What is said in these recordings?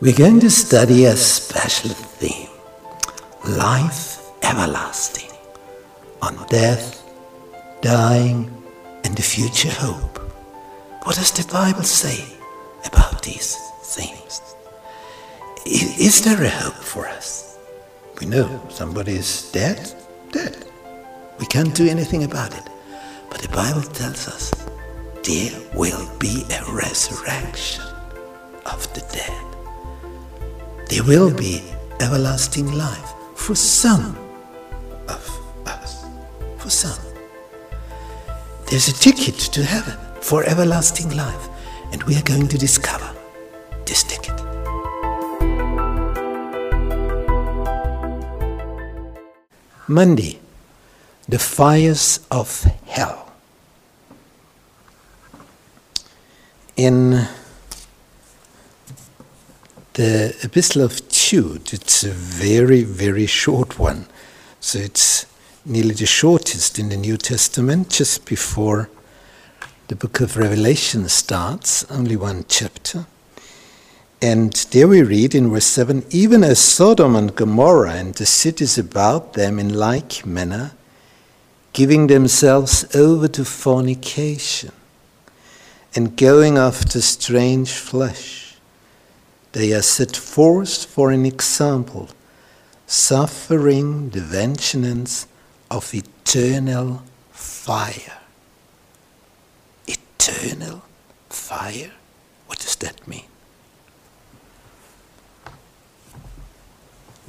We're going to study a special theme life everlasting on death, dying, and the future hope. What does the Bible say about these things? Is there a hope for us? We know somebody is dead, dead. We can't do anything about it. But the Bible tells us there will be a resurrection of the dead. There will be everlasting life for some of us. For some. There's a ticket to heaven for everlasting life, and we are going to discover this ticket. Monday, the fires of hell. In the Epistle of Jude, it's a very, very short one. So it's nearly the shortest in the New Testament, just before the book of Revelation starts, only one chapter. And there we read in verse 7 Even as Sodom and Gomorrah and the cities about them in like manner, giving themselves over to fornication and going after strange flesh, they are set forth for an example, suffering the vengeance of eternal fire. Eternal fire? What does that mean?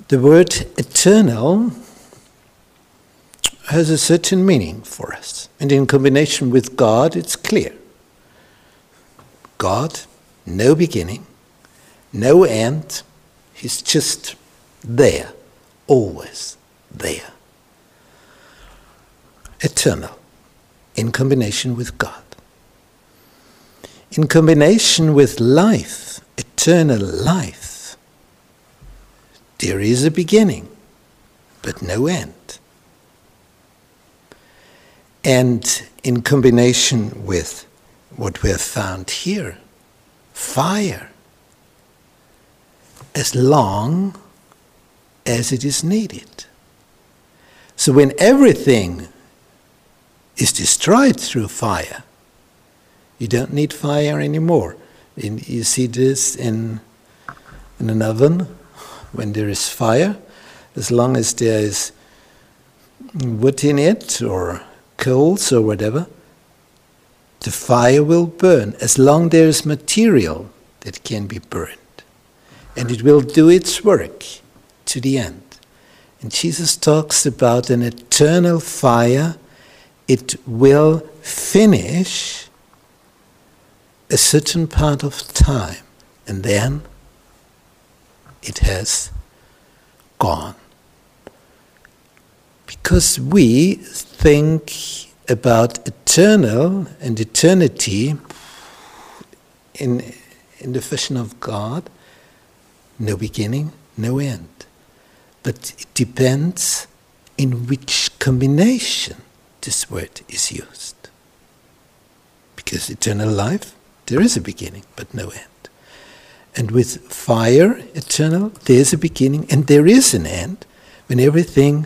The word eternal has a certain meaning for us. And in combination with God, it's clear. God, no beginning, no end, He's just there, always there. Eternal, in combination with God. In combination with life, eternal life, there is a beginning, but no end. And in combination with what we have found here, fire, as long as it is needed. So when everything is destroyed through fire, you don't need fire anymore. In, you see this in, in an oven when there is fire, as long as there is wood in it or coals or whatever, the fire will burn as long there is material that can be burned. And it will do its work to the end. And Jesus talks about an eternal fire. It will finish a certain part of time, and then it has gone. Because we think about eternal and eternity in, in the fashion of God, no beginning, no end. But it depends in which combination this word is used. Because eternal life, there is a beginning, but no end. And with fire, eternal, there is a beginning and there is an end when everything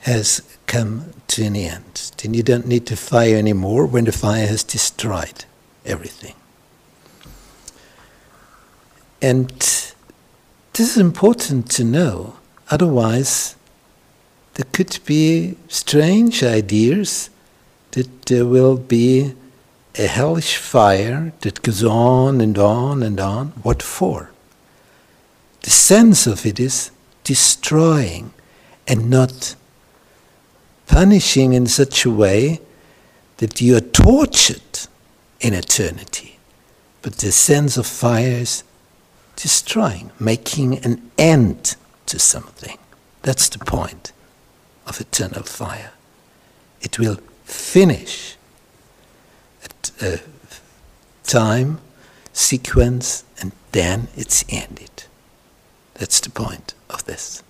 has come to an end. Then you don't need to fire anymore when the fire has destroyed everything. And this is important to know, otherwise, there could be strange ideas that there will be a hellish fire that goes on and on and on. What for? The sense of it is destroying and not punishing in such a way that you are tortured in eternity. But the sense of fire is destroying, making an end to something. That's the point of eternal fire. It will finish at a time, sequence, and then it's ended. That's the point of this.